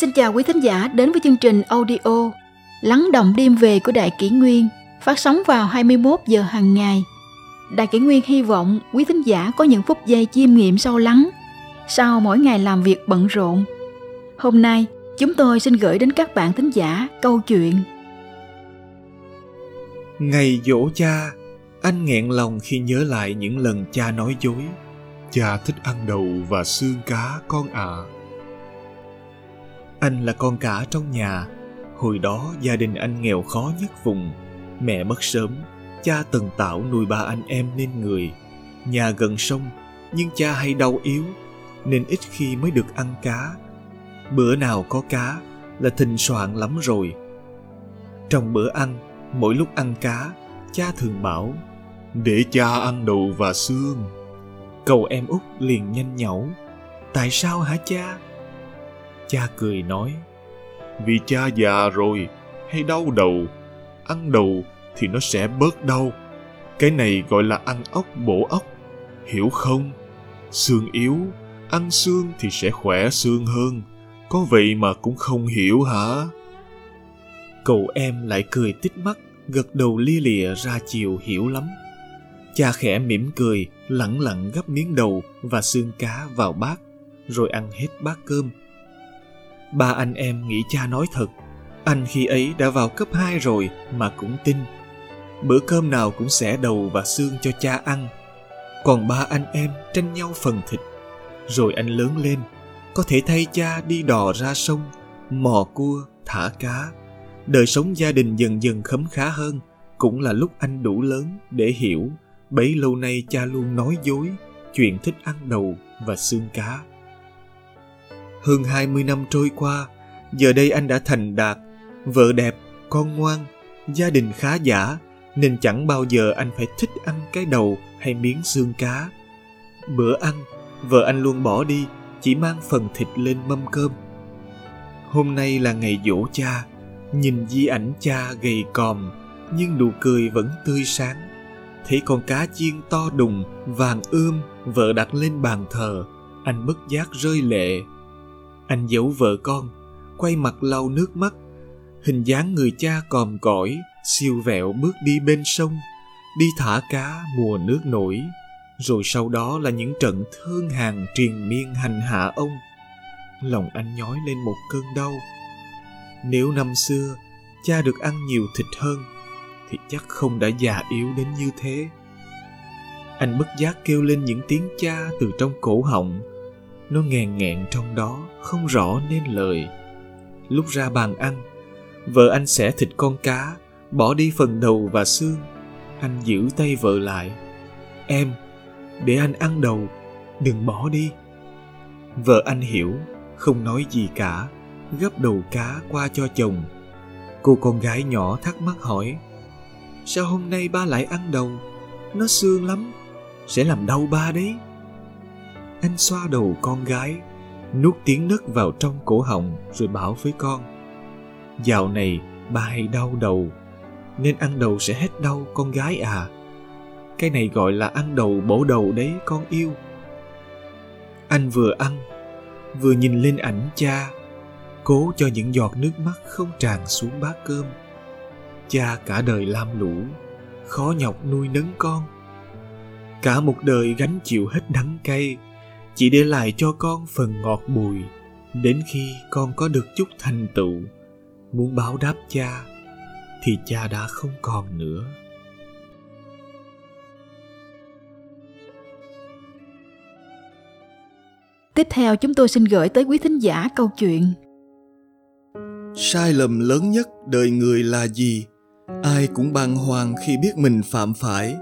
Xin chào quý thính giả đến với chương trình audio Lắng động đêm về của Đại Kỷ Nguyên phát sóng vào 21 giờ hàng ngày. Đại Kỷ Nguyên hy vọng quý thính giả có những phút giây chiêm nghiệm sâu lắng sau mỗi ngày làm việc bận rộn. Hôm nay, chúng tôi xin gửi đến các bạn thính giả câu chuyện Ngày dỗ cha, anh nghẹn lòng khi nhớ lại những lần cha nói dối. Cha thích ăn đầu và xương cá con ạ. À. Anh là con cả trong nhà. Hồi đó gia đình anh nghèo khó nhất vùng. Mẹ mất sớm, cha tần tạo nuôi ba anh em nên người. Nhà gần sông, nhưng cha hay đau yếu, nên ít khi mới được ăn cá. Bữa nào có cá là thịnh soạn lắm rồi. Trong bữa ăn, mỗi lúc ăn cá, cha thường bảo để cha ăn đầu và xương. Cậu em út liền nhanh nhẩu. Tại sao hả cha? Cha cười nói, vì cha già rồi, hay đau đầu, ăn đầu thì nó sẽ bớt đau. Cái này gọi là ăn ốc bổ ốc, hiểu không? Xương yếu, ăn xương thì sẽ khỏe xương hơn. Có vậy mà cũng không hiểu hả? Cậu em lại cười tít mắt, gật đầu lia lịa ra chiều hiểu lắm. Cha khẽ mỉm cười, lẳng lặng gấp miếng đầu và xương cá vào bát, rồi ăn hết bát cơm Ba anh em nghĩ cha nói thật. Anh khi ấy đã vào cấp 2 rồi mà cũng tin. Bữa cơm nào cũng xẻ đầu và xương cho cha ăn. Còn ba anh em tranh nhau phần thịt. Rồi anh lớn lên, có thể thay cha đi đò ra sông, mò cua, thả cá. Đời sống gia đình dần dần khấm khá hơn, cũng là lúc anh đủ lớn để hiểu bấy lâu nay cha luôn nói dối chuyện thích ăn đầu và xương cá hơn 20 năm trôi qua, giờ đây anh đã thành đạt, vợ đẹp, con ngoan, gia đình khá giả, nên chẳng bao giờ anh phải thích ăn cái đầu hay miếng xương cá. Bữa ăn, vợ anh luôn bỏ đi, chỉ mang phần thịt lên mâm cơm. Hôm nay là ngày dỗ cha, nhìn di ảnh cha gầy còm, nhưng nụ cười vẫn tươi sáng. Thấy con cá chiên to đùng, vàng ươm, vợ đặt lên bàn thờ, anh bất giác rơi lệ anh giấu vợ con, quay mặt lau nước mắt. Hình dáng người cha còm cõi, siêu vẹo bước đi bên sông, đi thả cá mùa nước nổi. Rồi sau đó là những trận thương hàng triền miên hành hạ ông. Lòng anh nhói lên một cơn đau. Nếu năm xưa cha được ăn nhiều thịt hơn, thì chắc không đã già yếu đến như thế. Anh bất giác kêu lên những tiếng cha từ trong cổ họng nó nghèn nghẹn trong đó, không rõ nên lời. Lúc ra bàn ăn, vợ anh sẽ thịt con cá, bỏ đi phần đầu và xương. Anh giữ tay vợ lại. Em, để anh ăn đầu, đừng bỏ đi. Vợ anh hiểu, không nói gì cả, gấp đầu cá qua cho chồng. Cô con gái nhỏ thắc mắc hỏi, sao hôm nay ba lại ăn đầu? Nó xương lắm, sẽ làm đau ba đấy anh xoa đầu con gái, nuốt tiếng nấc vào trong cổ họng rồi bảo với con, dạo này ba hay đau đầu, nên ăn đầu sẽ hết đau con gái à. Cái này gọi là ăn đầu bổ đầu đấy, con yêu. Anh vừa ăn, vừa nhìn lên ảnh cha, cố cho những giọt nước mắt không tràn xuống bát cơm. Cha cả đời lam lũ, khó nhọc nuôi nấng con. Cả một đời gánh chịu hết đắng cay chỉ để lại cho con phần ngọt bùi đến khi con có được chút thành tựu. Muốn báo đáp cha thì cha đã không còn nữa. Tiếp theo chúng tôi xin gửi tới quý thính giả câu chuyện. Sai lầm lớn nhất đời người là gì? Ai cũng bàng hoàng khi biết mình phạm phải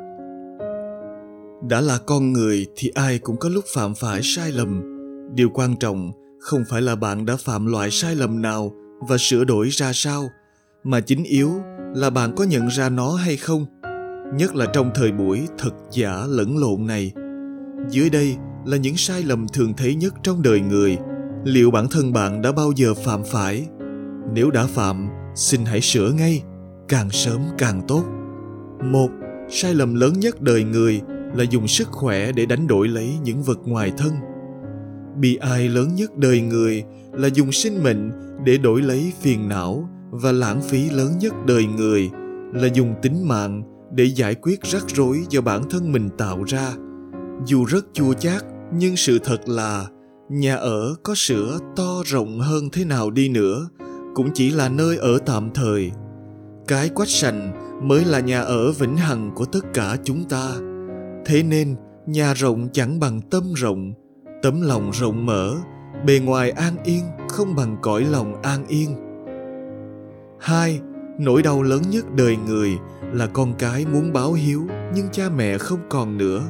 đã là con người thì ai cũng có lúc phạm phải sai lầm. Điều quan trọng không phải là bạn đã phạm loại sai lầm nào và sửa đổi ra sao, mà chính yếu là bạn có nhận ra nó hay không, nhất là trong thời buổi thật giả lẫn lộn này. Dưới đây là những sai lầm thường thấy nhất trong đời người. Liệu bản thân bạn đã bao giờ phạm phải? Nếu đã phạm, xin hãy sửa ngay, càng sớm càng tốt. Một, sai lầm lớn nhất đời người là dùng sức khỏe để đánh đổi lấy những vật ngoài thân. Bi ai lớn nhất đời người là dùng sinh mệnh để đổi lấy phiền não và lãng phí lớn nhất đời người là dùng tính mạng để giải quyết rắc rối do bản thân mình tạo ra. Dù rất chua chát, nhưng sự thật là nhà ở có sữa to rộng hơn thế nào đi nữa, cũng chỉ là nơi ở tạm thời. Cái quách sành mới là nhà ở vĩnh hằng của tất cả chúng ta thế nên, nhà rộng chẳng bằng tâm rộng, tấm lòng rộng mở, bề ngoài an yên, không bằng cõi lòng an yên. Hai, nỗi đau lớn nhất đời người là con cái muốn báo hiếu, nhưng cha mẹ không còn nữa.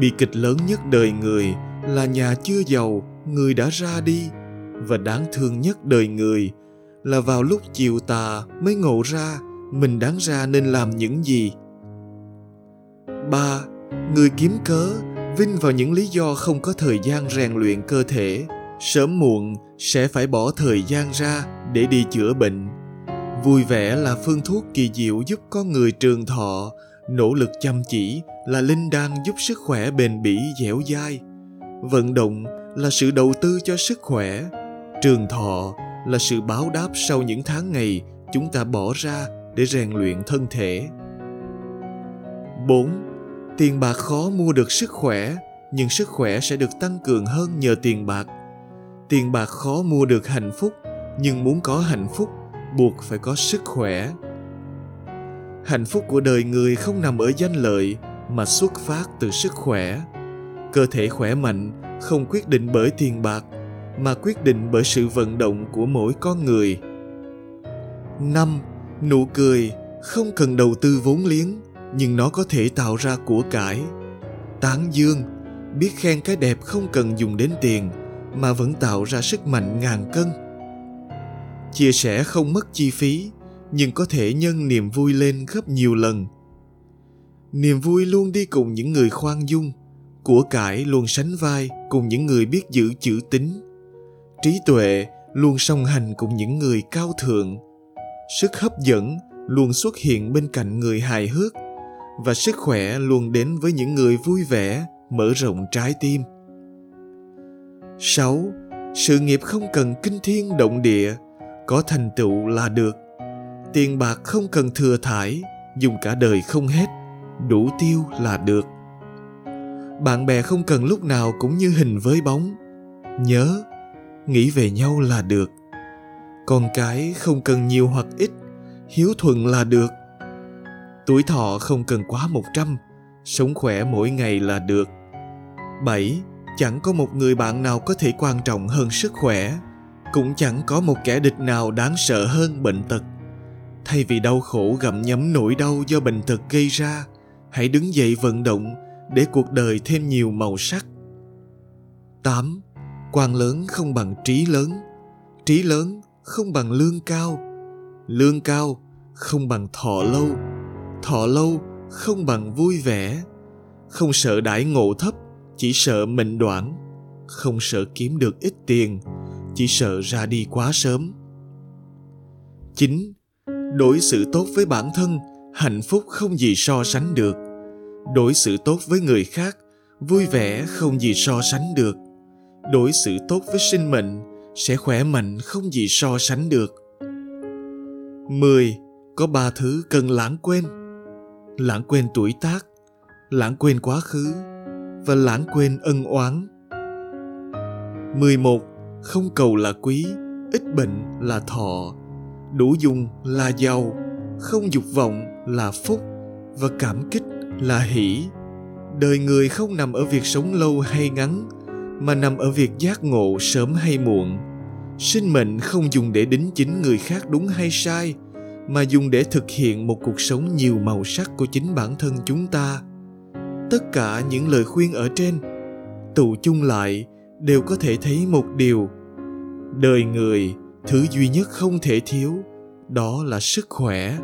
Bi kịch lớn nhất đời người là nhà chưa giàu, người đã ra đi. Và đáng thương nhất đời người là vào lúc chiều tà mới ngộ ra mình đáng ra nên làm những gì ba, người kiếm cớ, vinh vào những lý do không có thời gian rèn luyện cơ thể. Sớm muộn sẽ phải bỏ thời gian ra để đi chữa bệnh. Vui vẻ là phương thuốc kỳ diệu giúp con người trường thọ. Nỗ lực chăm chỉ là linh đan giúp sức khỏe bền bỉ dẻo dai. Vận động là sự đầu tư cho sức khỏe. Trường thọ là sự báo đáp sau những tháng ngày chúng ta bỏ ra để rèn luyện thân thể. 4. Tiền bạc khó mua được sức khỏe, nhưng sức khỏe sẽ được tăng cường hơn nhờ tiền bạc. Tiền bạc khó mua được hạnh phúc, nhưng muốn có hạnh phúc, buộc phải có sức khỏe. Hạnh phúc của đời người không nằm ở danh lợi mà xuất phát từ sức khỏe. Cơ thể khỏe mạnh không quyết định bởi tiền bạc mà quyết định bởi sự vận động của mỗi con người. 5. Nụ cười không cần đầu tư vốn liếng nhưng nó có thể tạo ra của cải. Tán dương biết khen cái đẹp không cần dùng đến tiền mà vẫn tạo ra sức mạnh ngàn cân. Chia sẻ không mất chi phí nhưng có thể nhân niềm vui lên gấp nhiều lần. Niềm vui luôn đi cùng những người khoan dung, của cải luôn sánh vai cùng những người biết giữ chữ tín trí tuệ luôn song hành cùng những người cao thượng sức hấp dẫn luôn xuất hiện bên cạnh người hài hước và sức khỏe luôn đến với những người vui vẻ mở rộng trái tim 6. Sự nghiệp không cần kinh thiên động địa, có thành tựu là được. Tiền bạc không cần thừa thải, dùng cả đời không hết, đủ tiêu là được. Bạn bè không cần lúc nào cũng như hình với bóng. Nhớ, nghĩ về nhau là được con cái không cần nhiều hoặc ít hiếu thuận là được tuổi thọ không cần quá một trăm, sống khỏe mỗi ngày là được. Bảy, chẳng có một người bạn nào có thể quan trọng hơn sức khỏe, cũng chẳng có một kẻ địch nào đáng sợ hơn bệnh tật. Thay vì đau khổ gặm nhấm nỗi đau do bệnh tật gây ra, hãy đứng dậy vận động để cuộc đời thêm nhiều màu sắc. 8 quan lớn không bằng trí lớn. Trí lớn không bằng lương cao. Lương cao không bằng thọ lâu thọ lâu, không bằng vui vẻ. Không sợ đãi ngộ thấp, chỉ sợ mệnh đoạn không sợ kiếm được ít tiền, chỉ sợ ra đi quá sớm. Chín đối xử tốt với bản thân, hạnh phúc không gì so sánh được. Đối xử tốt với người khác, vui vẻ không gì so sánh được. Đối xử tốt với sinh mệnh, sẽ khỏe mạnh không gì so sánh được. 10. Có ba thứ cần lãng quên. Lãng quên tuổi tác, lãng quên quá khứ và lãng quên ân oán. 11. Không cầu là quý, ít bệnh là thọ, đủ dùng là giàu, không dục vọng là phúc và cảm kích là hỷ. Đời người không nằm ở việc sống lâu hay ngắn, mà nằm ở việc giác ngộ sớm hay muộn sinh mệnh không dùng để đính chính người khác đúng hay sai mà dùng để thực hiện một cuộc sống nhiều màu sắc của chính bản thân chúng ta. Tất cả những lời khuyên ở trên, tụ chung lại, đều có thể thấy một điều. Đời người, thứ duy nhất không thể thiếu, đó là sức khỏe.